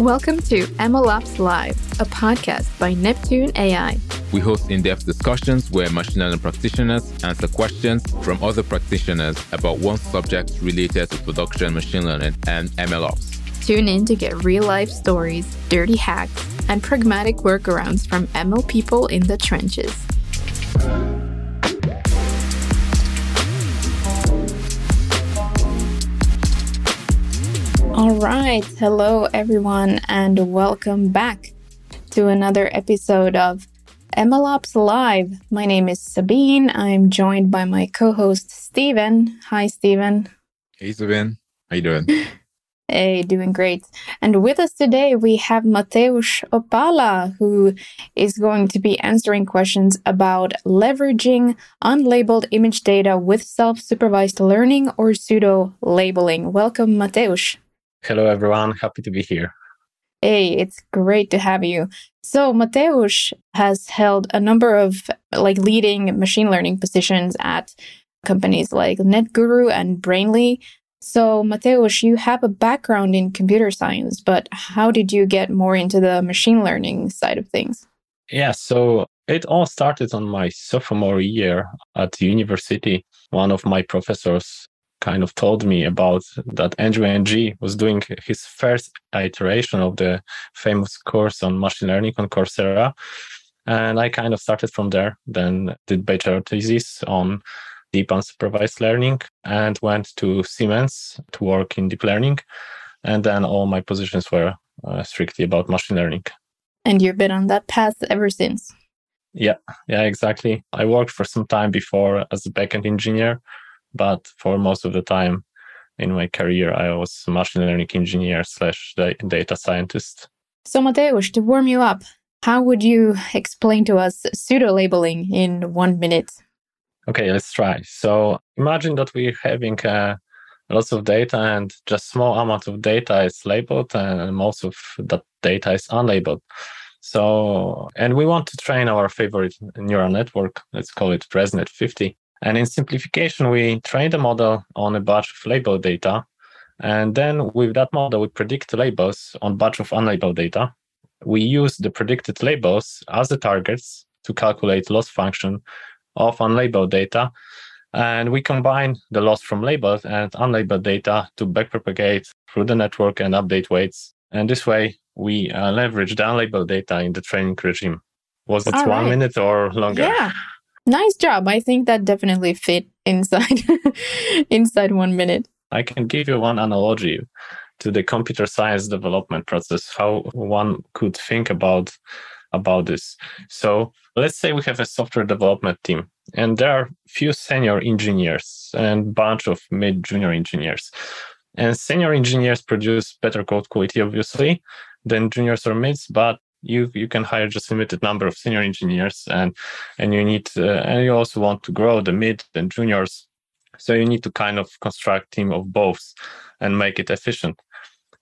Welcome to MLOps Live, a podcast by Neptune AI. We host in depth discussions where machine learning practitioners answer questions from other practitioners about one subject related to production machine learning and MLOps. Tune in to get real life stories, dirty hacks, and pragmatic workarounds from ML people in the trenches. All right. Hello, everyone, and welcome back to another episode of MLOps Live. My name is Sabine. I'm joined by my co host, Steven. Hi, Steven. Hey, Sabine. How you doing? Hey, doing great. And with us today, we have Mateusz Opala, who is going to be answering questions about leveraging unlabeled image data with self supervised learning or pseudo labeling. Welcome, Mateusz. Hello, everyone. Happy to be here. Hey, it's great to have you. So, Mateusz has held a number of like leading machine learning positions at companies like NetGuru and Brainly. So, Mateusz, you have a background in computer science, but how did you get more into the machine learning side of things? Yeah, so it all started on my sophomore year at university. One of my professors kind of told me about that Andrew Ng was doing his first iteration of the famous course on machine learning on Coursera. And I kind of started from there, then did bachelor thesis on deep unsupervised learning and went to Siemens to work in deep learning. And then all my positions were uh, strictly about machine learning. And you've been on that path ever since. Yeah, yeah, exactly. I worked for some time before as a backend engineer, but for most of the time in my career, I was a machine learning engineer slash data scientist. So, Mateusz, to warm you up, how would you explain to us pseudo labeling in one minute? Okay, let's try. So imagine that we're having uh, lots of data and just small amount of data is labeled and most of that data is unlabeled. So, and we want to train our favorite neural network. Let's call it ResNet 50. And in simplification, we train the model on a batch of labeled data. And then with that model, we predict labels on batch of unlabeled data. We use the predicted labels as the targets to calculate loss function of unlabeled data. And we combine the loss from labeled and unlabeled data to backpropagate through the network and update weights. And this way, we uh, leverage the unlabeled data in the training regime. Was it All one right. minute or longer? Yeah. Nice job. I think that definitely fit inside inside one minute. I can give you one analogy to the computer science development process, how one could think about about this. So let's say we have a software development team and there are few senior engineers and bunch of mid junior engineers. And senior engineers produce better code quality, obviously, than juniors or mids, but you you can hire just a limited number of senior engineers and and you need uh, and you also want to grow the mid and juniors. So you need to kind of construct team of both and make it efficient.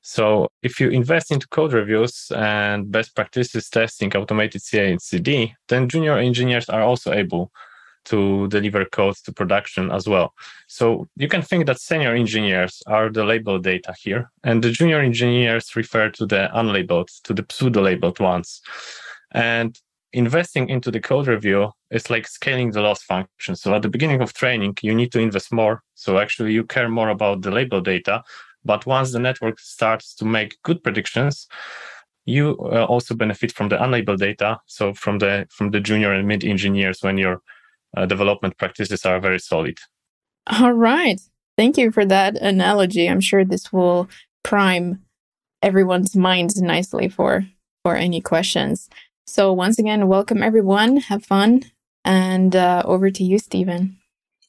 So if you invest into code reviews and best practices testing, automated CI and CD, then junior engineers are also able to deliver code to production as well. So you can think that senior engineers are the labeled data here, and the junior engineers refer to the unlabeled, to the pseudo-labeled ones. And investing into the code review is like scaling the loss function. So at the beginning of training, you need to invest more. So actually, you care more about the label data but once the network starts to make good predictions, you uh, also benefit from the unlabeled data. So from the from the junior and mid engineers when your uh, development practices are very solid. All right. Thank you for that analogy. I'm sure this will prime everyone's minds nicely for for any questions. So once again, welcome everyone. Have fun, and uh, over to you, Stephen.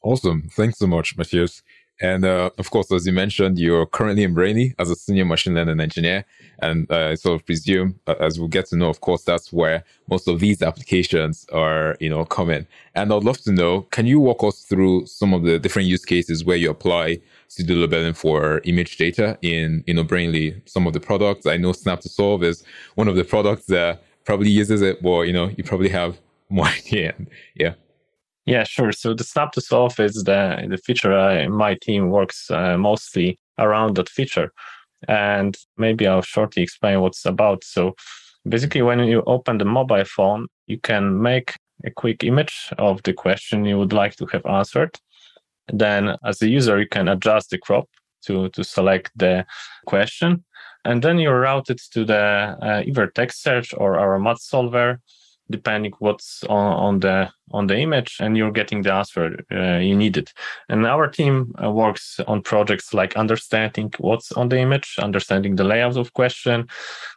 Awesome. Thanks so much, Mateusz. And uh, of course, as you mentioned, you're currently in Brainly as a senior machine learning engineer. And uh, I sort of presume, uh, as we'll get to know, of course, that's where most of these applications are, you know, coming. And I'd love to know, can you walk us through some of the different use cases where you apply pseudo labeling for image data in, you know, Brainly? Some of the products, I know Snap to Solve is one of the products that probably uses it, but, you know, you probably have more idea. Yeah. Yeah, sure. So the snap to solve is the the feature uh, my team works uh, mostly around that feature, and maybe I'll shortly explain what's about. So basically, when you open the mobile phone, you can make a quick image of the question you would like to have answered. Then, as a user, you can adjust the crop to to select the question, and then you're routed to the uh, either text search or our math solver depending what's on, on the on the image and you're getting the answer uh, you needed and our team uh, works on projects like understanding what's on the image understanding the layout of question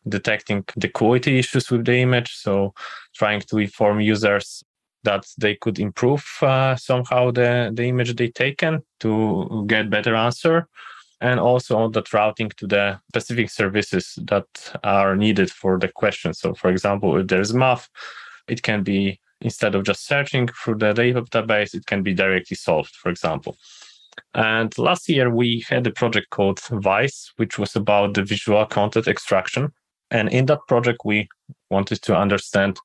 detecting the quality issues with the image so trying to inform users that they could improve uh, somehow the, the image they taken to get better answer and also on that routing to the specific services that are needed for the question. So, for example, if there's math, it can be instead of just searching through the database, it can be directly solved, for example. And last year we had a project called Vice, which was about the visual content extraction. And in that project, we wanted to understand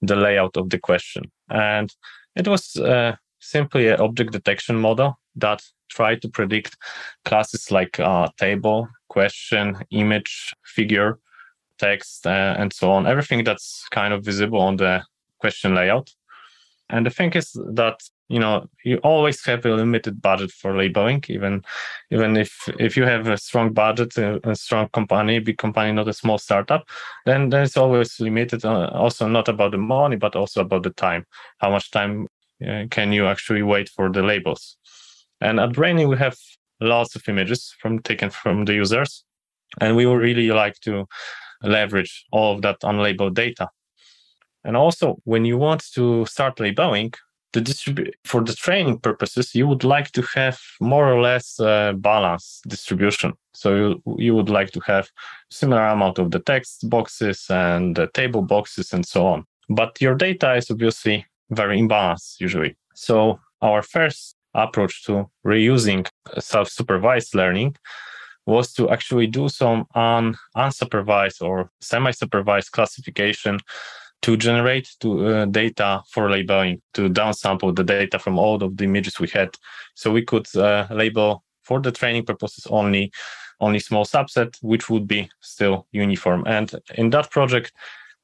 the layout of the question. And it was uh, simply an object detection model that tried to predict classes like uh, table, question, image, figure, text, uh, and so on. Everything that's kind of visible on the question layout. And the thing is that you know you always have a limited budget for labeling even even if if you have a strong budget a, a strong company big company not a small startup then then it's always limited uh, also not about the money but also about the time how much time uh, can you actually wait for the labels and at Brainly, we have lots of images from taken from the users, and we would really like to leverage all of that unlabeled data. And also, when you want to start labeling, the for the training purposes, you would like to have more or less uh, balance distribution. So you, you would like to have similar amount of the text boxes and the table boxes and so on. But your data is obviously very imbalanced usually. So our first approach to reusing self-supervised learning was to actually do some un- unsupervised or semi-supervised classification to generate to, uh, data for labeling, to downsample the data from all of the images we had. So we could uh, label for the training purposes only only small subset, which would be still uniform. And in that project,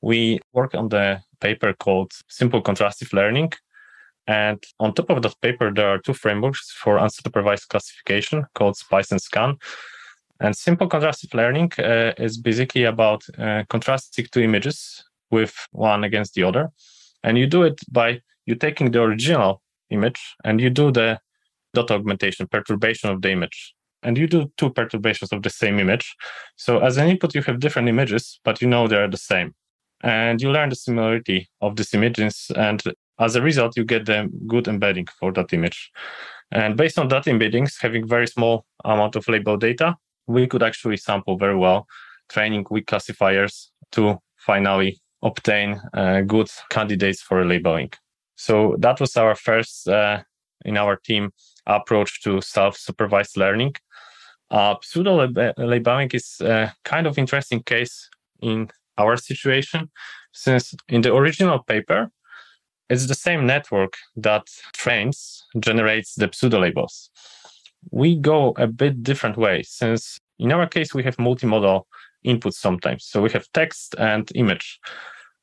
we work on the paper called Simple Contrastive Learning, and on top of that paper, there are two frameworks for unsupervised classification called SPICE and SCAN. And simple contrastive learning uh, is basically about uh, contrasting two images with one against the other. And you do it by you taking the original image and you do the dot augmentation, perturbation of the image. And you do two perturbations of the same image. So as an input, you have different images, but you know they're the same. And you learn the similarity of these images and as a result, you get the good embedding for that image. And based on that embeddings, having very small amount of label data, we could actually sample very well, training weak classifiers to finally obtain uh, good candidates for labeling. So that was our first uh, in our team approach to self-supervised learning. Uh, pseudo labeling is a kind of interesting case in our situation, since in the original paper, it's the same network that trains, generates the pseudo labels. We go a bit different way since in our case, we have multimodal inputs sometimes. So we have text and image,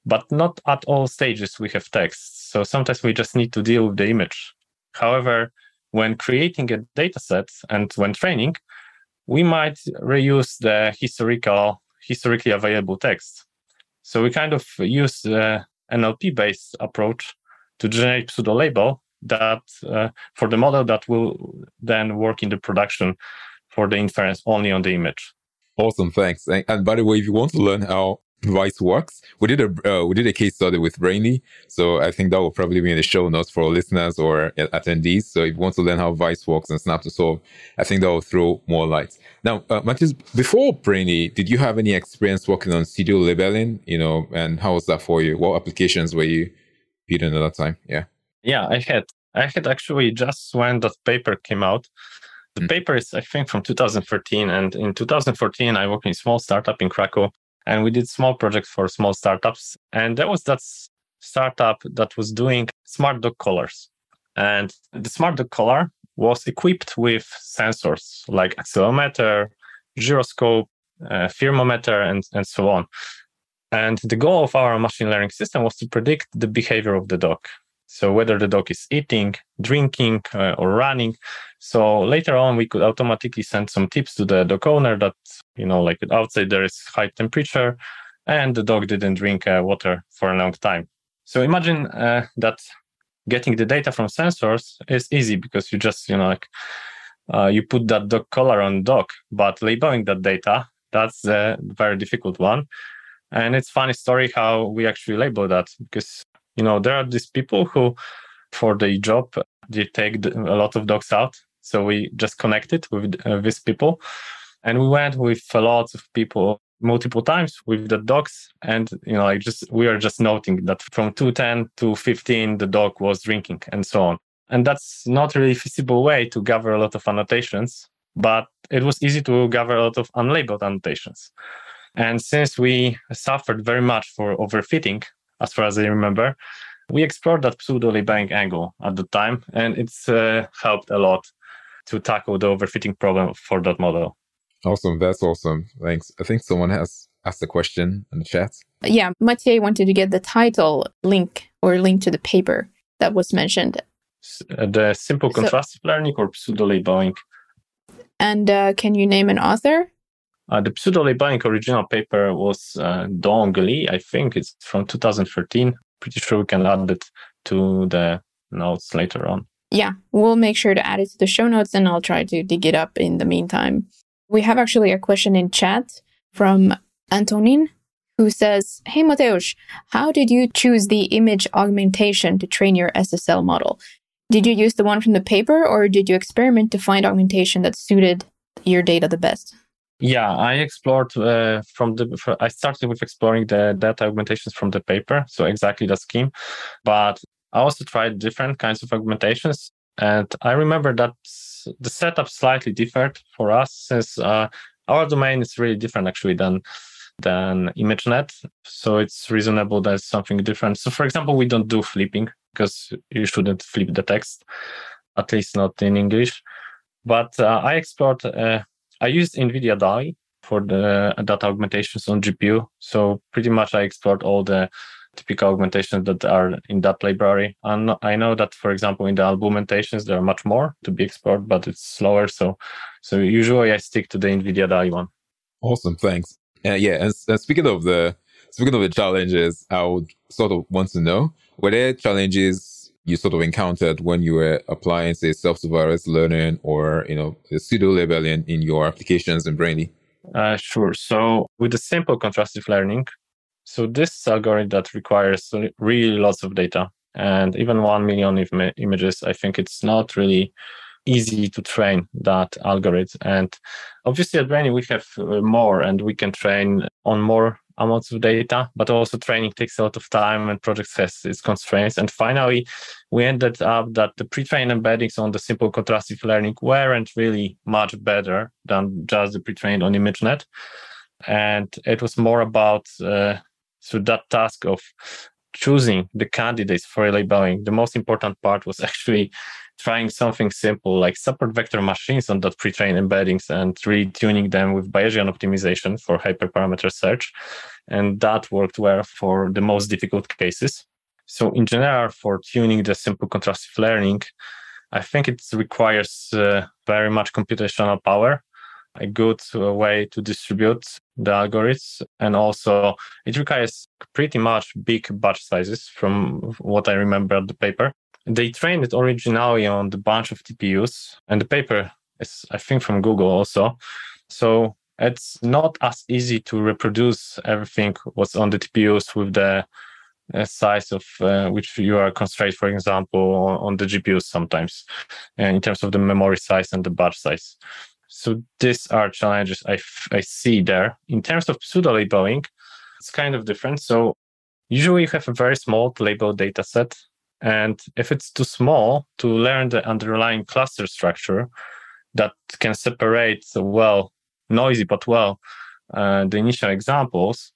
but not at all stages we have text. So sometimes we just need to deal with the image. However, when creating a data set and when training, we might reuse the historical, historically available text. So we kind of use NLP based approach to generate pseudo label that uh, for the model that will then work in the production for the inference only on the image. Awesome, thanks. And, and by the way, if you want to learn how Vice works, we did a uh, we did a case study with Brainly, so I think that will probably be in the show notes for listeners or attendees. So if you want to learn how Vice works and Snap to Solve, I think that will throw more light. Now, uh, Mateusz, before Brainly, did you have any experience working on pseudo labeling? You know, and how was that for you? What applications were you beaten at that time? Yeah. Yeah, I had. I had actually just when that paper came out. The mm. paper is, I think, from 2013. And in 2014, I worked in a small startup in Krakow and we did small projects for small startups. And there was that startup that was doing smart dog collars. And the smart dog collar was equipped with sensors like accelerometer, gyroscope, uh, thermometer, and, and so on. And the goal of our machine learning system was to predict the behavior of the dog. So whether the dog is eating, drinking, uh, or running. So later on, we could automatically send some tips to the dog owner that, you know, like outside there is high temperature and the dog didn't drink uh, water for a long time. So imagine uh, that getting the data from sensors is easy because you just, you know, like uh, you put that dog collar on dog, but labeling that data, that's a very difficult one. And it's funny story how we actually label that because, you know, there are these people who, for the job, they take a lot of dogs out. So we just connected with uh, these people. And we went with a lot of people multiple times with the dogs and you know like just we are just noting that from 210 to 15 the dog was drinking and so on and that's not really feasible way to gather a lot of annotations but it was easy to gather a lot of unlabeled annotations and since we suffered very much for overfitting as far as i remember we explored that pseudo labeling angle at the time and it's uh, helped a lot to tackle the overfitting problem for that model Awesome. That's awesome. Thanks. I think someone has asked a question in the chat. Yeah, Mathieu wanted to get the title link or link to the paper that was mentioned. Uh, the simple contrastive so, learning or pseudo labeling. And uh, can you name an author? Uh, the pseudo labeling original paper was uh, Dong Lee. I think it's from 2013. Pretty sure we can add it to the notes later on. Yeah, we'll make sure to add it to the show notes and I'll try to dig it up in the meantime. We have actually a question in chat from Antonin who says, Hey Mateusz, how did you choose the image augmentation to train your SSL model? Did you use the one from the paper or did you experiment to find augmentation that suited your data the best? Yeah, I explored uh, from the. I started with exploring the data augmentations from the paper, so exactly the scheme. But I also tried different kinds of augmentations, and I remember that the setup slightly differed for us since uh, our domain is really different actually than than ImageNet. So it's reasonable that it's something different. So for example, we don't do flipping because you shouldn't flip the text, at least not in English. But uh, I explored, uh, I used NVIDIA DALI for the data augmentations on GPU. So pretty much I explored all the typical augmentations that are in that library. And I know that, for example, in the augmentations, there are much more to be explored, but it's slower. So, so usually I stick to the NVIDIA DALI one. Awesome. Thanks. Uh, yeah. And, and speaking of the, speaking of the challenges, I would sort of want to know, were there challenges you sort of encountered when you were applying, say, self-supervised learning or, you know, pseudo labeling in your applications in Brainly? Uh, sure. So with the simple contrastive learning, so this algorithm that requires really lots of data and even 1 million Im- images, I think it's not really easy to train that algorithm. And obviously at Brainly, we have uh, more and we can train on more amounts of data, but also training takes a lot of time and project has its constraints. And finally, we ended up that the pre-trained embeddings on the simple contrastive learning weren't really much better than just the pre-trained on ImageNet. And it was more about uh, that task of choosing the candidates for labeling, the most important part was actually trying something simple like support vector machines on that pre-trained embeddings and retuning them with Bayesian optimization for hyperparameter search. And that worked well for the most difficult cases. So in general, for tuning the simple contrastive learning, I think it requires uh, very much computational power a good uh, way to distribute the algorithms. And also, it requires pretty much big batch sizes from what I remember of the paper. They trained it originally on the bunch of TPUs, and the paper is, I think, from Google also. So it's not as easy to reproduce everything what's on the TPUs with the uh, size of uh, which you are constrained, for example, on, the GPUs sometimes, uh, in terms of the memory size and the batch size. So these are challenges I, f- I see there. In terms of pseudo labeling, it's kind of different. So usually you have a very small label data set. And if it's too small to learn the underlying cluster structure that can separate well, noisy but well, uh, the initial examples,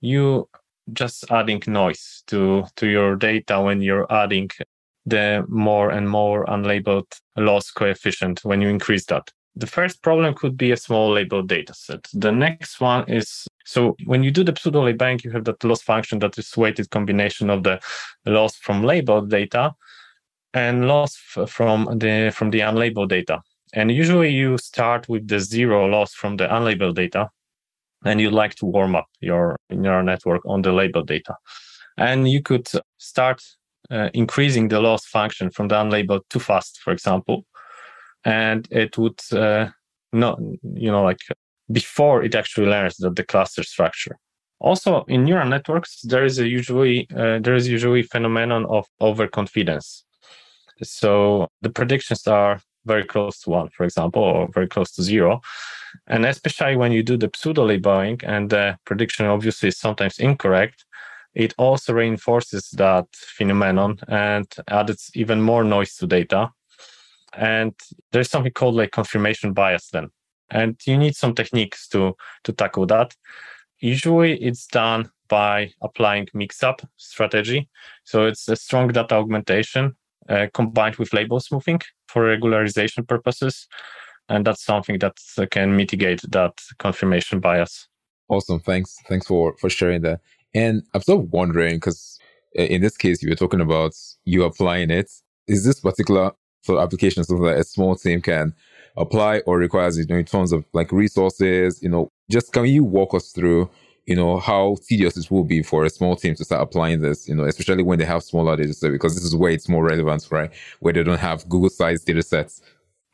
you just adding noise to to your data when you're adding the more and more unlabeled loss coefficient when you increase that. The first problem could be a small labeled data set. The next one is so when you do the pseudo bank, you have that loss function that is weighted combination of the loss from labeled data and loss from the from the unlabeled data. And usually you start with the zero loss from the unlabeled data, and you like to warm up your neural network on the labeled data. And you could start uh, increasing the loss function from the unlabeled too fast, for example, and it would uh, not, you know, like before it actually learns the, the cluster structure. Also, in neural networks, there is a usually uh, there is usually phenomenon of overconfidence. So the predictions are very close to one, for example, or very close to zero. And especially when you do the pseudo labeling and the prediction obviously is sometimes incorrect, it also reinforces that phenomenon and adds even more noise to data. And there's something called like confirmation bias then. And you need some techniques to to tackle that. Usually it's done by applying mix-up strategy. So it's a strong data augmentation uh, combined with label smoothing for regularization purposes. And that's something that can mitigate that confirmation bias. Awesome. Thanks. Thanks for, for sharing that. And I'm of wondering, because in this case, you were talking about you applying it. Is this particular sort of application something that a small team can apply or requires, you know, in terms of like resources, you know, just can you walk us through, you know, how tedious it will be for a small team to start applying this, you know, especially when they have smaller data sets, because this is where it's more relevant, right? Where they don't have Google sized data sets.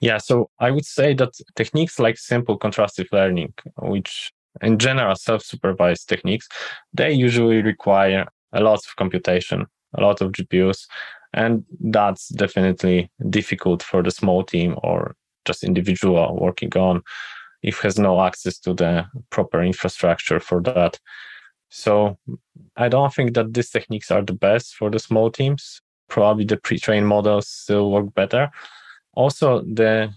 Yeah, so I would say that techniques like simple contrastive learning, which in general self-supervised techniques, they usually require a lot of computation, a lot of GPUs, and that's definitely difficult for the small team or just individual working on if has no access to the proper infrastructure for that. So I don't think that these techniques are the best for the small teams. Probably the pre-trained models still work better. Also, the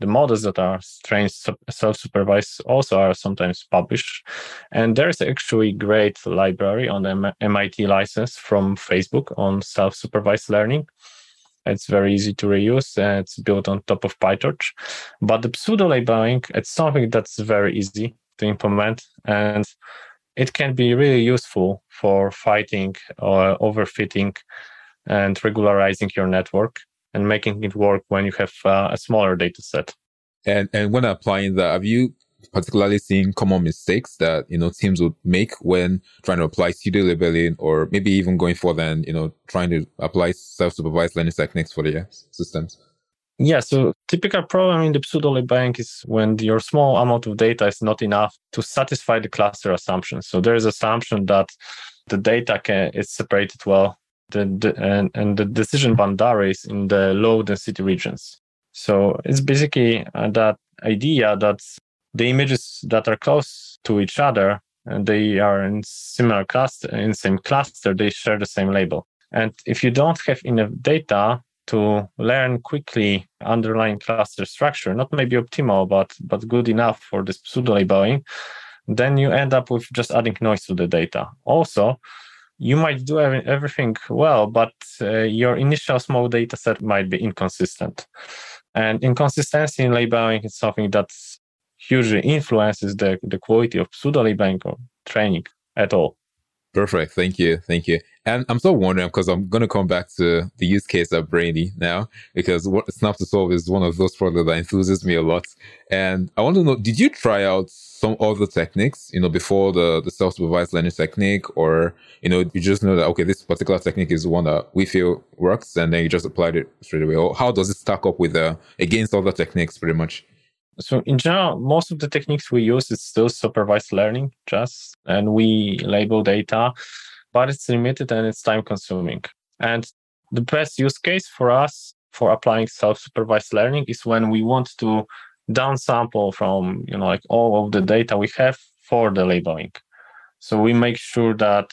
the models that are trained self-supervised also are sometimes published. And there's actually great library on the MIT license from Facebook on self-supervised learning. It's very easy to reuse. It's built on top of PyTorch. But the pseudo labeling, it's something that's very easy to implement. And it can be really useful for fighting or overfitting and regularizing your network and making it work when you have uh, a smaller data set. And and when applying that, have you particularly seeing common mistakes that you know teams would make when trying to apply pseudo labeling, or maybe even going further and you know trying to apply self-supervised learning techniques for their systems? Yeah, so typical problem in the pseudo labeling is when your small amount of data is not enough to satisfy the cluster assumption. So there is assumption that the data can, is separated well the, the, and, and the decision boundaries in the low density regions. So it's basically uh, that idea that the images that are close to each other and they are in similar cluster in same cluster, they share the same label. And if you don't have enough data to learn quickly underlying cluster structure, not maybe optimal, but but good enough for this pseudo labeling, then you end up with just adding noise to the data. Also, you might do everything well, but uh, your initial small data set might be inconsistent. And inconsistency in labeling is something that hugely influences the, the quality of pseudo labeling training at all. Perfect. Thank you. Thank you. And I'm still wondering because I'm going to come back to the use case of Brainly now because what Snap to Solve is one of those products that enthuses me a lot. And I want to know, did you try out some other techniques, you know, before the, the self-supervised learning technique or, you know, you just know that, okay, this particular technique is one that we feel works and then you just applied it straight away? Or how does it stack up with, uh, against other techniques pretty much? So in general, most of the techniques we use is still supervised learning, just and we label data, but it's limited and it's time consuming. And the best use case for us for applying self-supervised learning is when we want to downsample from you know like all of the data we have for the labeling. So we make sure that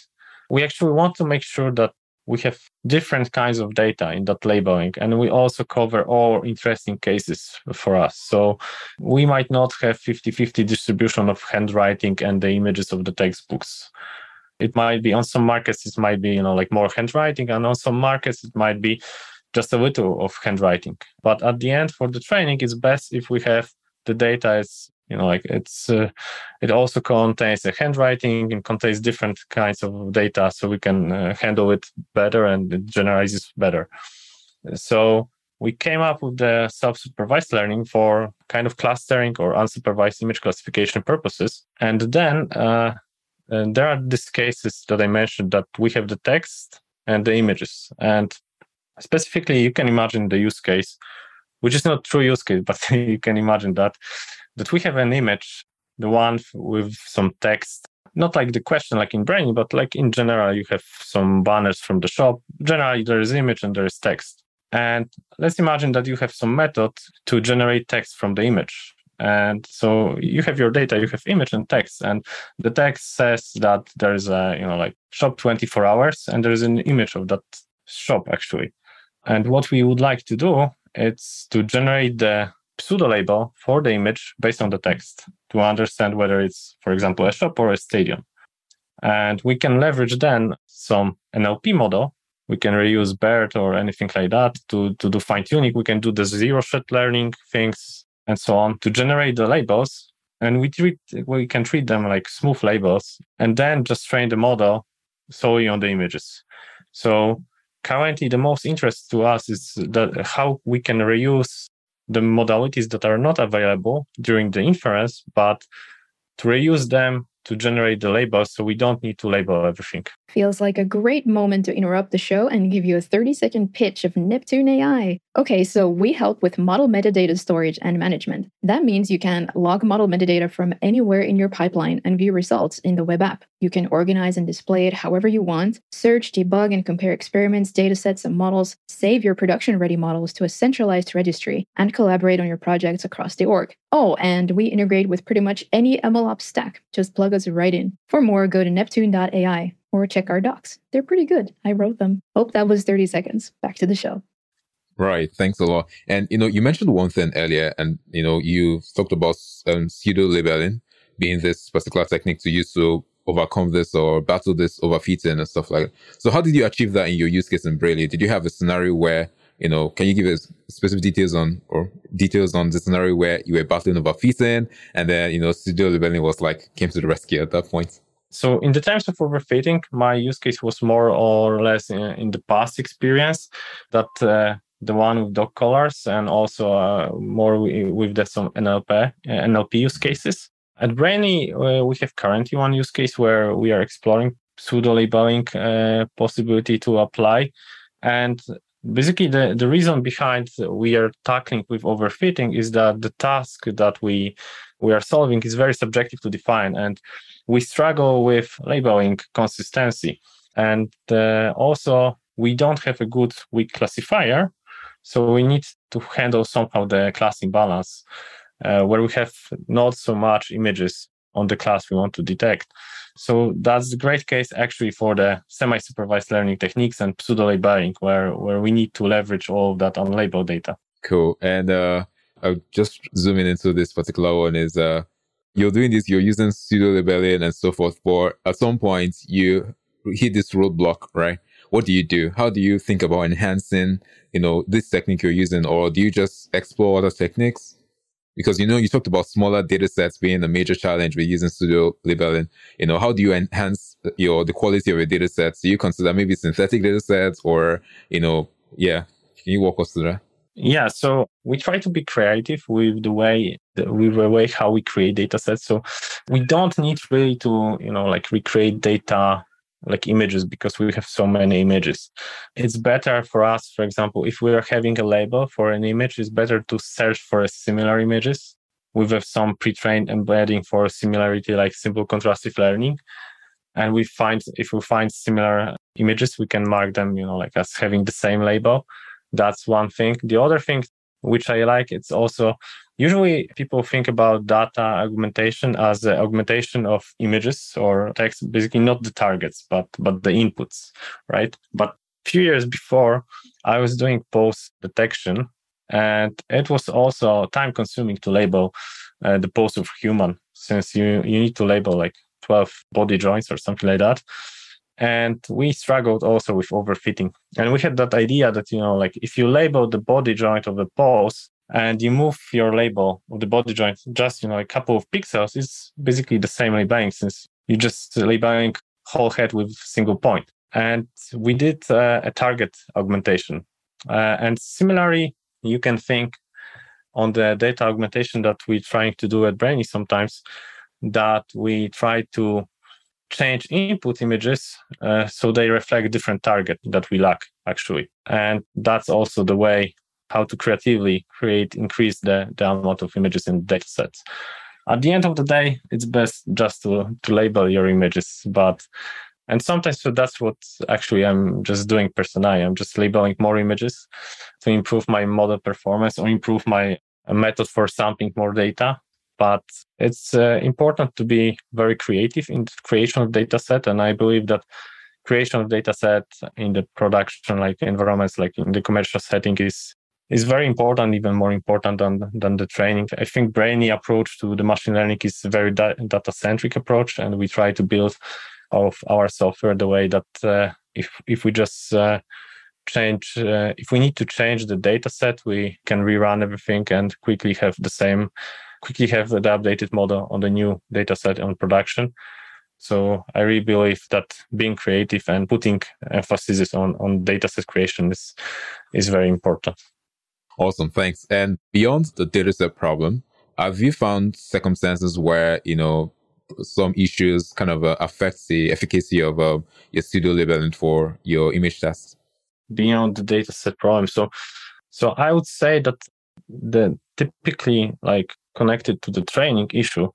we actually want to make sure that we have different kinds of data in that labeling and we also cover all interesting cases for us so we might not have 50-50 distribution of handwriting and the images of the textbooks it might be on some markets it might be you know like more handwriting and on some markets it might be just a little of handwriting. But at the end, for the training, it's best if we have the data is you know like it's uh, it also contains a handwriting and contains different kinds of data so we can uh, handle it better and it generalizes better. So we came up with the self-supervised learning for kind of clustering or unsupervised image classification purposes. And then uh, and there are these cases that i mentioned that we have the text and the images. And specifically you can imagine the use case which is not true use case but you can imagine that that we have an image, the one with some text, not like the question like in Brainly, but like in general, you have some banners from the shop. Generally, there is image and there is text. And let's imagine that you have some method to generate text from the image. And so you have your data, you have image and text, and the text says that there is a, you know, like shop 24 hours, and there is an image of that shop actually. And what we would like to do is to generate the pseudo label for the image based on the text to understand whether it's, for example, a shop or a stadium. And we can leverage then some NLP model. We can reuse BERT or anything like that to, to do fine tuning. We can do the zero shot learning things and so on to generate the labels. And we treat, we can treat them like smooth labels and then just train the model solely on the images. So currently the most interest to us is that how we can reuse the modalities that are not available during the inference, but to reuse them to generate the labels so we don't need to label everything. Feels like a great moment to interrupt the show and give you a 30 second pitch of Neptune AI. Okay, so we help with model metadata storage and management. That means you can log model metadata from anywhere in your pipeline and view results in the web app. You can organize and display it however you want, search, debug, and compare experiments, datasets, and models, save your production ready models to a centralized registry, and collaborate on your projects across the org. Oh, and we integrate with pretty much any MLOps stack. Just plug us right in. For more, go to neptune.ai or check our docs. They're pretty good. I wrote them. Hope that was 30 seconds. Back to the show. Right. Thanks a lot. And, you know, you mentioned one thing earlier and, you know, you talked about um, pseudo labeling being this particular technique to use to overcome this or battle this overfitting and stuff like that. So how did you achieve that in your use case in Brainly? Did you have a scenario where, you know, can you give us specific details on or details on the scenario where you were battling overfitting and then, you know, pseudo labeling was like came to the rescue at that point? So in the terms of overfitting, my use case was more or less in, in the past experience that uh, the one with dog collars and also uh, more with the some NLP uh, NLP use cases. At Brainly, uh, we have currently one use case where we are exploring pseudo labeling uh, possibility to apply, and basically the, the reason behind we are tackling with overfitting is that the task that we we are solving is very subjective to define and we struggle with labeling consistency. And uh, also we don't have a good weak classifier so we need to handle somehow the class imbalance uh, where we have not so much images on the class we want to detect. So that's a great case actually for the semi-supervised learning techniques and pseudo-labeling, where where we need to leverage all that unlabeled data. Cool. And uh, I'll just zoom in into this particular one is uh, you're doing this, you're using pseudo-labeling and so forth. But at some point, you hit this roadblock, right? What do you do? How do you think about enhancing, you know, this technique you're using, or do you just explore other techniques? Because you know you talked about smaller data sets being a major challenge with using pseudo labeling you know how do you enhance your the quality of your data sets? Do you consider maybe synthetic data sets or you know yeah can you walk us through that? Yeah so we try to be creative with the way with the way how we create data sets. So we don't need really to you know like recreate data like images because we have so many images. It's better for us, for example, if we are having a label for an image, it's better to search for similar images with uh, some pre-trained embedding for similarity, like simple contrastive learning. And we find if we find similar images, we can mark them, you know, like as having the same label. That's one thing. The other thing which I like, it's also Usually, people think about data augmentation as the augmentation of images or text, basically not the targets, but but the inputs, right? But a few years before, I was doing pose detection, and it was also time consuming to label uh, the pose of human, since you you need to label like twelve body joints or something like that. And we struggled also with overfitting. And we had that idea that, you know, like if you label the body joint of the pose and you move your label of the body joint just, you know, a couple of pixels, it's basically the same labeling since you just labeling whole head with single point. And we did uh, a target augmentation. Uh, and similarly, you can think on the data augmentation that we're trying to do at Brainly sometimes, that we try to change input images uh, so they reflect different target that we lack actually. And that's also the way how to creatively create increase the, the amount of images in data sets. At the end of the day it's best just to, to label your images but and sometimes so that's what actually i'm just doing personally i'm just labeling more images to improve my model performance or improve my method for sampling more data but it's uh, important to be very creative in the creation of data set and i believe that creation of data set in the production like environments like in the commercial setting is is very important even more important than than the training. I think brainly approach to the machine learning is a very da- data centric approach and we try to build of our software the way that uh, if if we just uh, change uh, if we need to change the data set we can rerun everything and quickly have the same quickly have the updated model on the new data set on production. So I really believe that being creative and putting emphasis on, on data set creation is, is very important. Awesome. Thanks. And beyond the data set problem, have you found circumstances where, you know, some issues kind of uh, affect the efficacy of uh, your pseudo labeling for your image tests? Beyond the data set problem. So, so I would say that the typically like connected to the training issue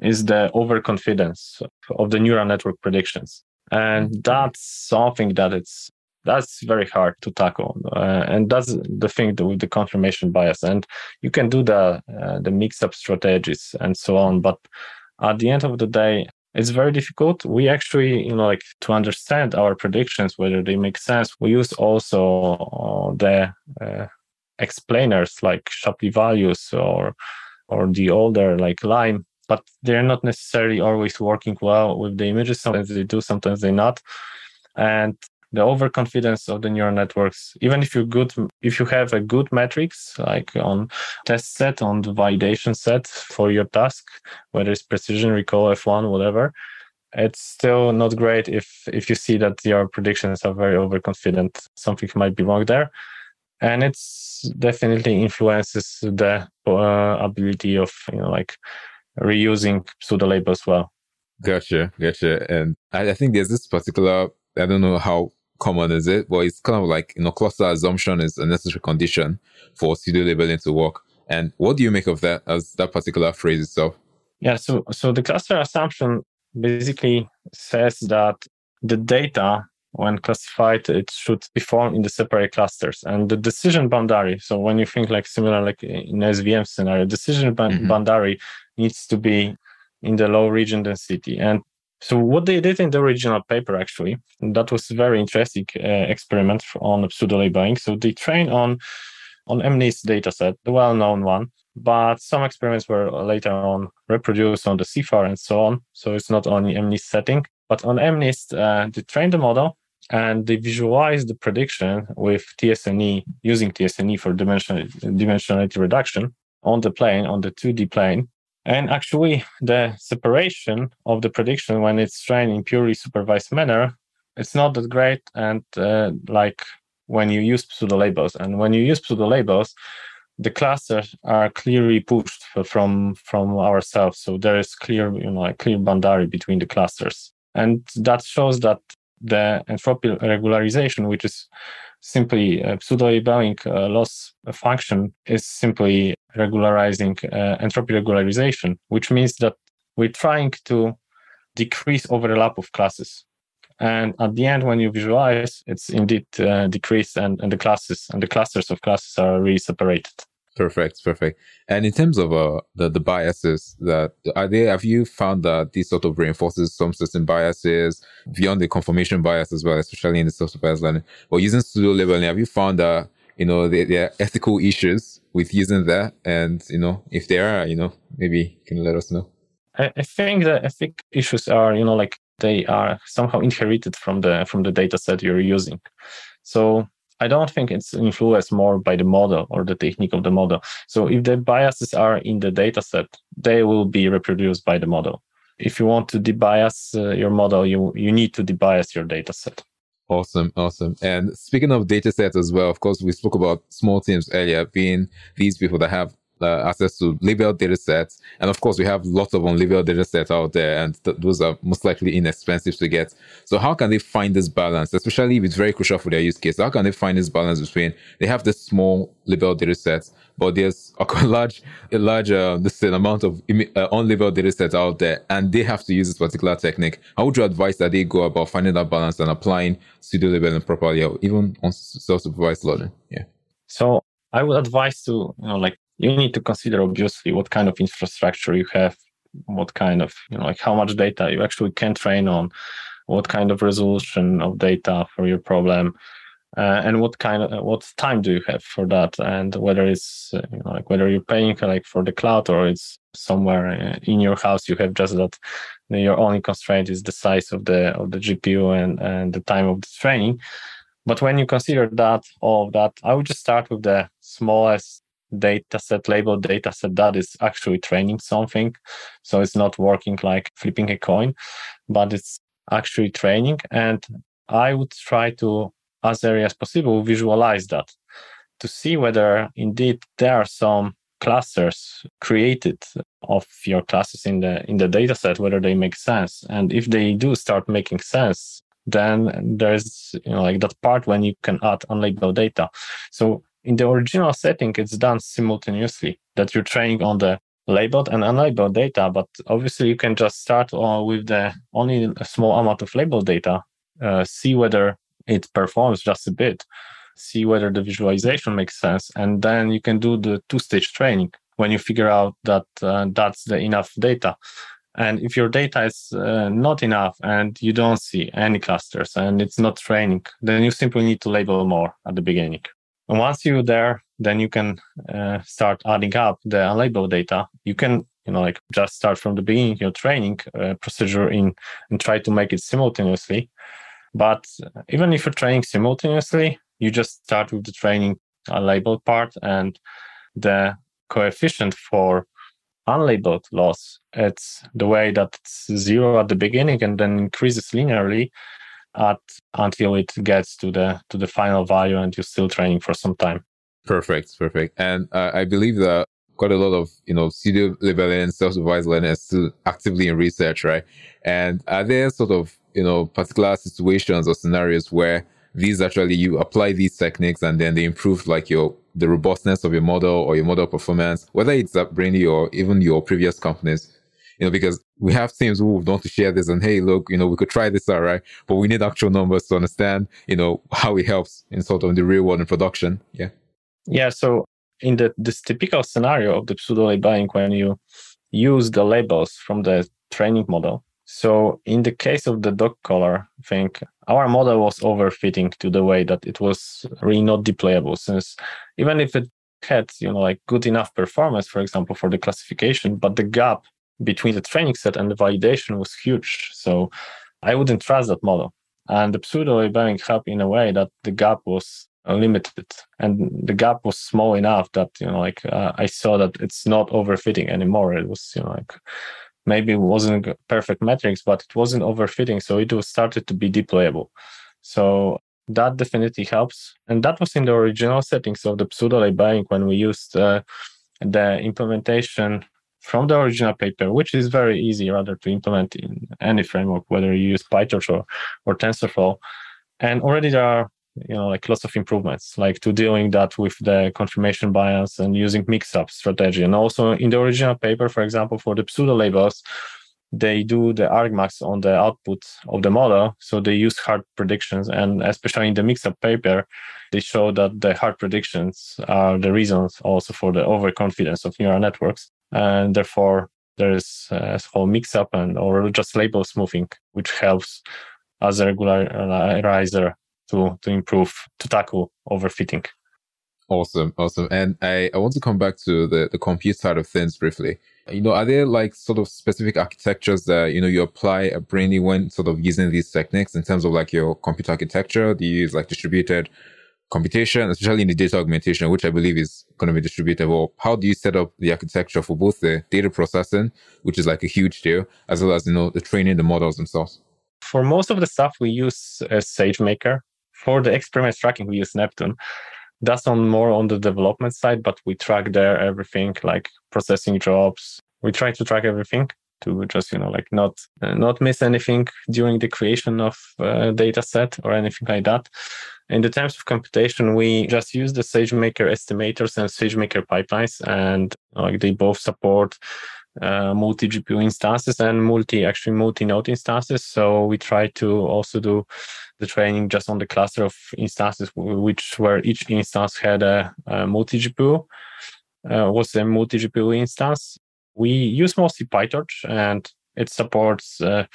is the overconfidence of the neural network predictions. And mm-hmm. that's something that it's that's very hard to tackle, uh, and that's the thing with the confirmation bias. And you can do the uh, the mix-up strategies and so on, but at the end of the day, it's very difficult. We actually, you know, like to understand our predictions whether they make sense. We use also uh, the uh, explainers like Shapley values or or the older like Lime, but they're not necessarily always working well with the images. Sometimes they do, sometimes they not. And the overconfidence of the neural networks, even if you're good, if you have a good metrics like on test set, on the validation set for your task, whether it's precision, recall, F1, whatever, it's still not great if if you see that your predictions are very overconfident. Something might be wrong there and it's definitely influences the uh, ability of you know like reusing pseudo labels well. Gotcha gotcha. And I, I, think there's this particular i don't know how common is it but it's kind of like you know cluster assumption is a necessary condition for pseudo labeling to work. And what do you make of that as that particular phrase itself? Yeah so so the cluster assumption basically says that the data when classified, it should be formed in the separate clusters. And the decision boundary, so when you think like similar like in SVM scenario, decision mm-hmm. boundary needs to be in the low region density. And so what they did in the original paper actually, that was very interesting uh, experiment on pseudo labeling. So they trained on on MNIST dataset, the well-known one, but some experiments were later on reproduced on the CIFAR and so on. So it's not only MNIST setting, but on MNIST, uh, they trained the model and they visualize the prediction with TSNE using TSNE for dimension, dimensionality reduction on the plane, on the 2D plane. And actually, the separation of the prediction when it's trained in purely supervised manner, it's not that great. And uh, like when you use pseudo labels, and when you use pseudo labels, the clusters are clearly pushed from from ourselves. So there is clear, you know, a clear boundary between the clusters, and that shows that the entropy regularization, which is simply a pseudo labeling uh, loss function, is simply regularizing uh, entropy regularization, which means that we're trying to decrease overlap of classes. And at the end, when you visualize, it's indeed uh, decreased, and, and the classes and the clusters of classes are really separated. Perfect, perfect. And in terms of uh, the the biases that are there, have you found that this sort of reinforces some certain biases beyond the confirmation bias as well, especially in the self-supervised learning? Or using pseudo labeling, have you found that you know there, there, are ethical issues with using that? And you know, if there are, you know, maybe you can let us know. I, I think the ethic issues are, you know, like they are somehow inherited from the from the data set you're using. So I don't think it's influenced more by the model or the technique of the model. So if the biases are in the data set, they will be reproduced by the model. If you want to debias uh, your model, you you need to debias your data set. Awesome, awesome. And speaking of data sets as well, of course, we spoke about small teams earlier being these people that have uh, access to labeled data sets. And of course, we have lots of unlabeled data sets out there, and th- those are most likely inexpensive to get. So, how can they find this balance, especially if it's very crucial for their use case? How can they find this balance between they have this small labeled data sets, but there's a large, a large, uh, this amount of uh, unlabeled data sets out there, and they have to use this particular technique? How would you advise that they go about finding that balance and applying pseudo labeling properly, or even on self-supervised learning? Yeah. So I would advise to, you know, like you need to consider obviously what kind of infrastructure you have, what kind of, you know, like how much data you actually can train on, what kind of resolution of data for your problem, uh, and what kind of what time do you have for that, and whether it's uh, you know, like whether you're paying like for the cloud or it's somewhere uh, in your house you have just that your only constraint is the size of the of the GPU and and the time of the training. But when you consider that all of that, I would just start with the smallest data set, labeled data set that is actually training something. So it's not working like flipping a coin, but it's actually training. And I would try to, as early as possible, visualize that to see whether indeed there are some clusters created of your classes in the in the data set whether they make sense and if they do start making sense then there's you know like that part when you can add unlabeled data so in the original setting, it's done simultaneously that you're training on the labeled and unlabeled data, but obviously you can just start uh, with the only a small amount of labeled data, uh, see whether it performs just a bit, see whether the visualization makes sense, and then you can do the two-stage training when you figure out that uh, that's the enough data. And if your data is uh, not enough and you don't see any clusters and it's not training, then you simply need to label more at the beginning. And once you're there, then you can uh, start adding up the unlabeled data. You can, you know, like just start from the beginning your training uh, procedure in and try to make it simultaneously. But even if you're training simultaneously, you just start with the training unlabeled part and the coefficient for unlabeled loss. It's the way that it's zero at the beginning and then increases linearly at until it gets to the to the final value and you're still training for some time. Perfect perfect. And uh, i believe that quite a lot of you know pseudo labeling self-supervised learning is still actively in research right? And are there sort of you know particular situations or scenarios where these actually you apply these techniques and then they improve like your the robustness of your model or your model performance whether it's at brainly or even your previous companies you know, because we have teams who want to share this and hey, look, you know, we could try this out, right? But we need actual numbers to understand, you know, how it helps in sort of the real world in production. Yeah. Yeah. So in the this typical scenario of the pseudo labeling when you use the labels from the training model. So in the case of the dog collar thing, our model was overfitting to the way that it was really not deployable since even if it had, you know, like good enough performance, for example, for the classification, but the gap between the training set and the validation was huge. So I wouldn't trust that model. And the pseudo labeling helped in a way that the gap was limited and the gap was small enough that, you know, like uh, I saw that it's not overfitting anymore. It was, you know, like maybe it wasn't perfect metrics, but it wasn't overfitting. So it was started to be deployable. So that definitely helps. And that was in the original settings of the pseudo labeling when we used uh, the implementation from the original paper, which is very easy rather to implement in any framework, whether you use PyTorch or, or TensorFlow. And already there are, you know, like lots of improvements, like to dealing that with the confirmation bias and using mix-up strategy. And also in the original paper, for example, for the pseudo labels, they do the argmax on the output of the model. So they use hard predictions. And especially in the mix-up paper, they show that the hard predictions are the reasons also for the overconfidence of neural networks and therefore there is uh, a whole mix up and or just label smoothing, which helps as a regularizer to to improve to tackle overfitting. Awesome, awesome. And I, I want to come back to the, the compute side of things briefly. You know, are there like sort of specific architectures that, you know, you apply a Brainly when sort of using these techniques in terms of like your computer architecture? Do you use like distributed computation, especially in the data augmentation, which I believe is going to be distributable. How do you set up the architecture for both the data processing, which is like a huge deal, as well as, you know, the training the models themselves? For most of the stuff, we use a SageMaker. For the experiment tracking, we use Neptune that's on more on the development side, but we track there everything like processing jobs. We try to track everything to just you know like not uh, not miss anything during the creation of a data set or anything like that. In the terms of computation, we just use the SageMaker estimators and SageMaker pipelines, and like they both support uh, multi GPU instances and multi actually multi node instances. So we try to also do the training just on the cluster of instances, which where each instance had a, a multi GPU, uh, was a multi GPU instance. We use mostly PyTorch and it supports. Uh,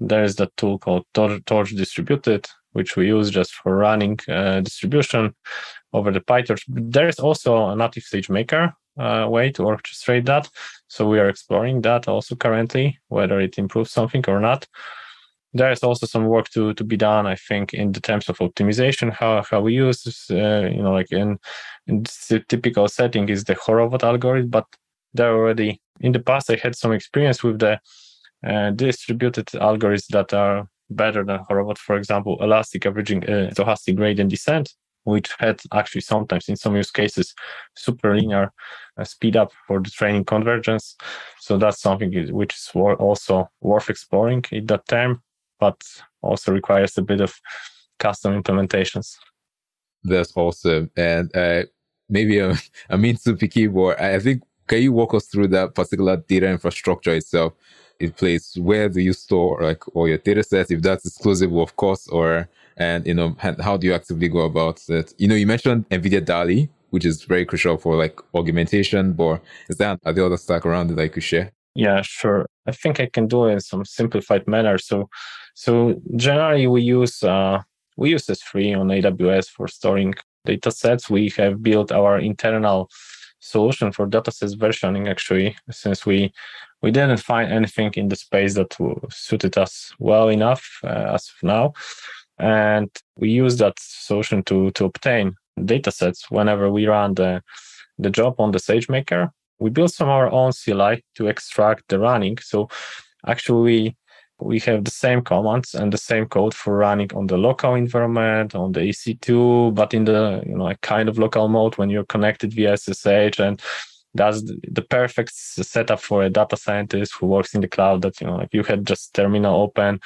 there's the tool called Torch, Torch Distributed, which we use just for running uh, distribution over the PyTorch. There is also a native SageMaker uh, way to orchestrate that. So we are exploring that also currently, whether it improves something or not. There is also some work to, to be done, I think, in the terms of optimization, how, how we use, this, uh, you know, like in, in the typical setting is the Horovod algorithm, but there already, in the past, I had some experience with the uh, distributed algorithms that are better than Horovod, for example, elastic averaging, uh, stochastic gradient descent which had actually sometimes in some use cases super linear uh, speed up for the training convergence. So that's something which is also worth exploring in that term, but also requires a bit of custom implementations. That's awesome. And uh, maybe I'm, I'm picky, but I think can you walk us through that particular data infrastructure itself? in place? Where do you store like all your data sets? If that's exclusive, of course, or and you know how do you actively go about it you know you mentioned nvidia dali which is very crucial for like augmentation but is there there other stack around that i could share yeah sure i think i can do it in some simplified manner so so generally we use uh we use s3 on aws for storing data sets we have built our internal solution for datasets versioning actually since we we didn't find anything in the space that suited us well enough uh, as of now and we use that solution to, to obtain data sets whenever we run the, the job on the SageMaker. We build some our own CLI to extract the running. So actually, we have the same commands and the same code for running on the local environment, on the EC2, but in the you know like kind of local mode when you're connected via SSH. And that's the perfect setup for a data scientist who works in the cloud that you know like you had just terminal open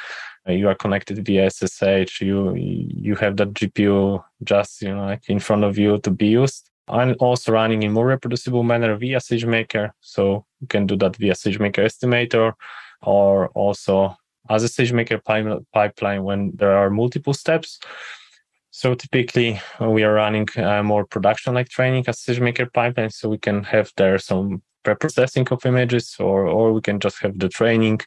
uh, you are connected via SSH, you you have that GPU just you know like in front of you to be used. I'm also running in more reproducible manner via SageMaker, so you can do that via SageMaker estimator, or also as a SageMaker pipeline when there are multiple steps. So typically we are running uh, more production-like training as SageMaker pipeline, so we can have there some pre-processing of images, or or we can just have the training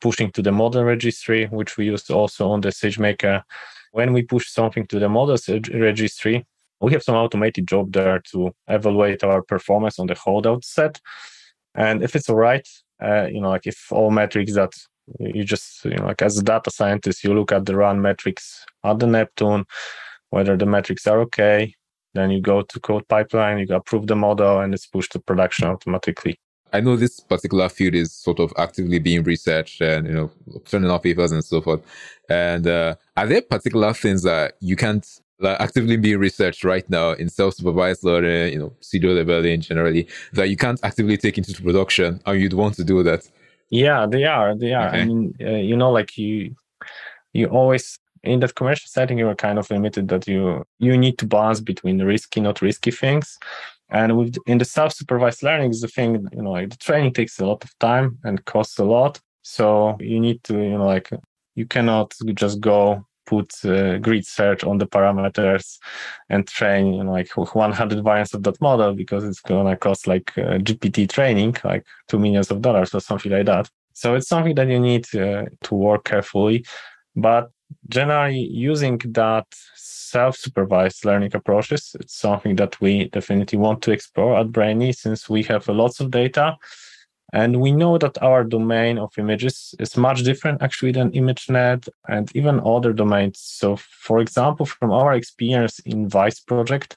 pushing to the model registry, which we use also on the SageMaker. When we push something to the model registry, we have some automated job there to evaluate our performance on the holdout set. And if it's all right, uh, you know, like if all metrics that you just, you know, like as a data scientist, you look at the run metrics at the Neptune, whether the metrics are okay, then you go to code pipeline, you approve the model, and it's pushed to production automatically. I know this particular field is sort of actively being researched and, you know, turning out papers and so forth. And uh, are there particular things that you can't like, actively be researched right now in self-supervised learning, you know, pseudo labeling generally, that you can't actively take into production and you'd want to do that? Yeah, they are. They are. Okay. I mean, uh, you know, like you, you always in that commercial setting, you are kind of limited that you you need to balance between risky, not risky things. And with in the self-supervised learning is the thing, you know, like the training takes a lot of time and costs a lot. So you need to, you know, like you cannot just go put uh, grid search on the parameters and train, you know, like 100 variants of that model because it's gonna cost like uh, GPT training, like two millions of dollars or something like that. So it's something that you need uh, to work carefully. But generally using that self-supervised learning approaches, it's something that we definitely want to explore at Brainly since we have lots of data. And we know that our domain of images is much different actually than ImageNet and even other domains. So for example, from our experience in Vice project,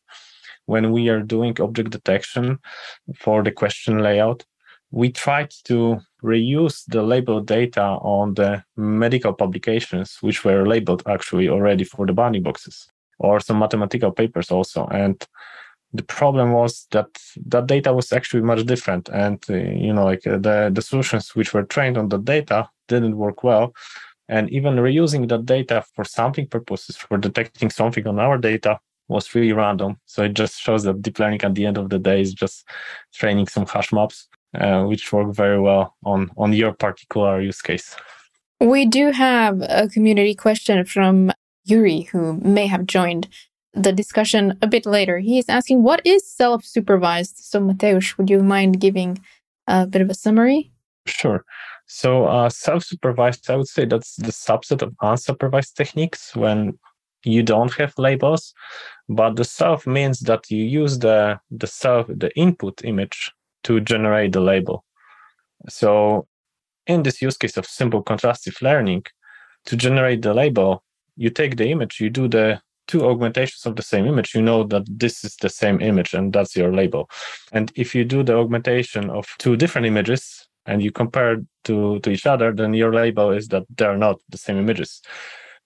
when we are doing object detection for the question layout, we tried to reuse the label data on the medical publications, which were labeled actually already for the bounding boxes, or some mathematical papers also. And the problem was that that data was actually much different, and uh, you know, like uh, the the solutions which were trained on the data didn't work well. And even reusing that data for sampling purposes, for detecting something on our data, was really random. So it just shows that deep learning at the end of the day is just training some hash maps, uh, which work very well on on your particular use case. We do have a community question from Yuri, who may have joined the discussion a bit later. He is asking, what is self-supervised? So, Mateusz, would you mind giving a bit of a summary? Sure. So, uh, self-supervised, I would say that's the subset of unsupervised techniques when you don't have labels, but the self means that you use the the self the input image to generate the label. So in this use case of simple contrastive learning, to generate the label, you take the image, you do the two augmentations of the same image, you know that this is the same image and that's your label. And if you do the augmentation of two different images and you compare to, to each other, then your label is that they're not the same images.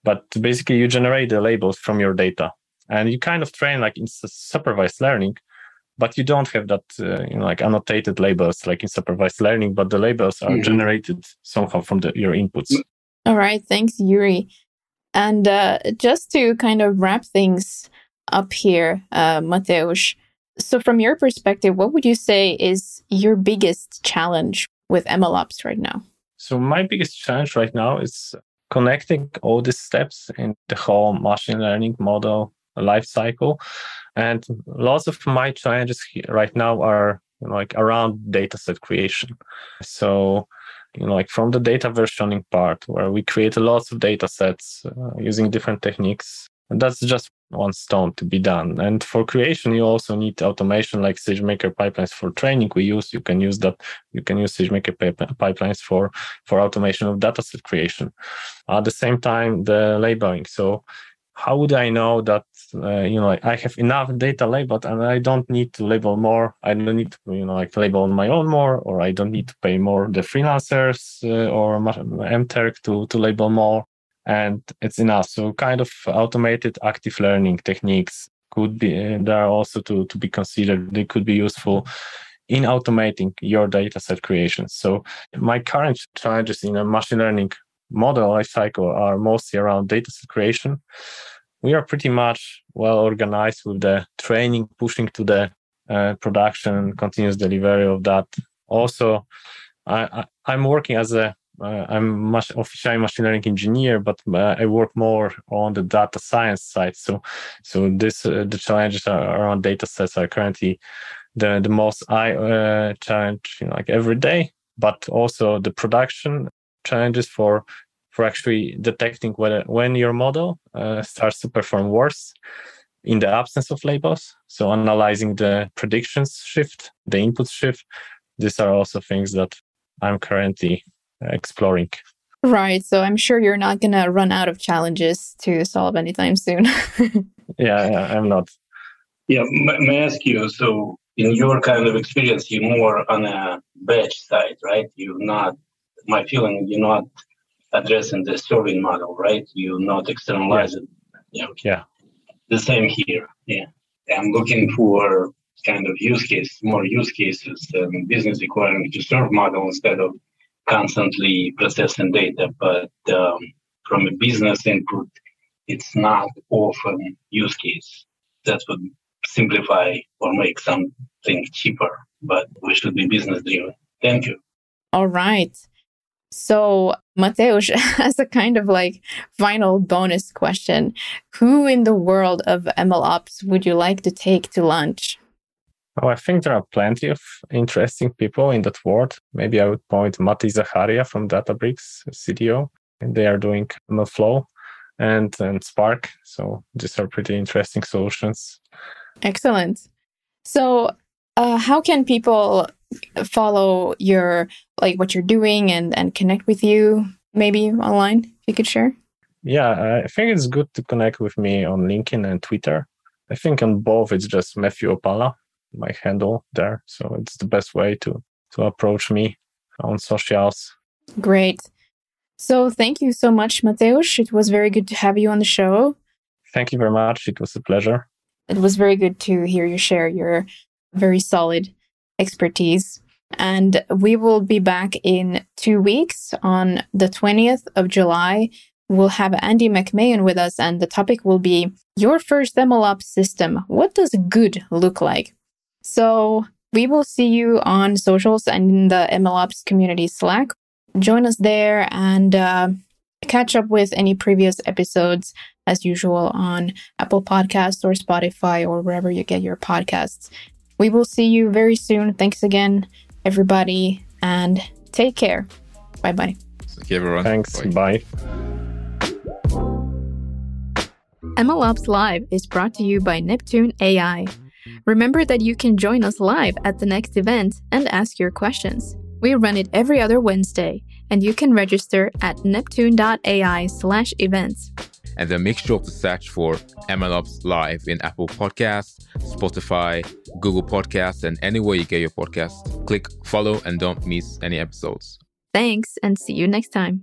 But basically, you generate the labels from your data, and you kind of train like in supervised learning, but you don't have that uh, you know like annotated labels like in supervised learning. But the labels are mm-hmm. generated somehow from the, your inputs. All right, thanks, Yuri. And uh, just to kind of wrap things up here, uh, Mateusz. So, from your perspective, what would you say is your biggest challenge with MLOps right now? So, my biggest challenge right now is connecting all these steps in the whole machine learning model life cycle. And lots of my challenges right now are like around dataset creation. So, you know, like from the data versioning part, where we create lots of data sets uh, using different techniques. And that's just one stone to be done. And for creation, you also need automation like SageMaker pipelines for training. We use you can use that you can use SageMaker pipelines for for automation of dataset creation. At the same time, the labeling. So how would I know that uh, you know I have enough data labeled and I don't need to label more? I don't need to you know like label on my own more, or I don't need to pay more the freelancers uh, or MTurk to to label more and it's enough. So kind of automated active learning techniques could be uh, there are also to, to be considered. They could be useful in automating your data set creation. So my current challenges in a machine learning model lifecycle are mostly around data set creation. We are pretty much well organized with the training, pushing to the uh, production, continuous delivery of that. Also, I, I, am working as a uh, I'm much officially machine learning engineer, but uh, I work more on the data science side. So, so this uh, the challenges around data sets are currently the the most I uh, challenge you know, like every day, but also the production challenges for for actually detecting whether when your model uh, starts to perform worse in the absence of labels. So analyzing the predictions shift, the input shift. These are also things that I'm currently exploring. Right. So I'm sure you're not going to run out of challenges to solve anytime soon. yeah, yeah, I'm not. Yeah, may I ask you? So, in your kind of experience, you're more on a batch side, right? You're not, my feeling, you're not addressing the serving model, right? You're not externalize Yeah. yeah. The same here. Yeah. I'm looking for kind of use case, more use cases, um, business requiring to serve model instead of constantly processing data, but um, from a business input, it's not often use case. That would simplify or make something cheaper, but we should be business driven. Thank you. All right. So, Mateusz, as a kind of like final bonus question, who in the world of ML ops would you like to take to lunch? Oh, I think there are plenty of interesting people in that world. Maybe I would point Matei Zaharia from Databricks, CTO. And they are doing MLflow. and and Spark. So these are pretty interesting solutions. Excellent. So, uh, how can people follow your like what you're doing and and connect with you? Maybe online, if you could share. Yeah, I think it's good to connect with me on LinkedIn and Twitter. I think on both it's just Mateusz Opala, my handle there. So it's the best way to to approach me on socials. Great. So thank you so much, Mateusz. It was very good to have you on the show. Thank you very much. It was a pleasure. It was very good to hear you share your very solid expertise. And we will be back in two weeks on the 20th of July. We'll have Andy McMahon with us, and the topic will be your first MLOps system. What does good look like? So we will see you on socials and in the MLOps community Slack join us there and uh, catch up with any previous episodes as usual on Apple Podcasts or Spotify or wherever you get your podcasts. We will see you very soon. Thanks again, everybody, and take care. Bye bye. Thank you, everyone. Thanks. Bye. bye. MLOps Live is brought to you by Neptune AI. Remember that you can join us live at the next event and ask your questions. We run it every other Wednesday, and you can register at neptune.ai slash events. And then make sure to search for MLOps Live in Apple Podcasts, Spotify, Google Podcasts, and anywhere you get your podcasts. Click follow and don't miss any episodes. Thanks, and see you next time.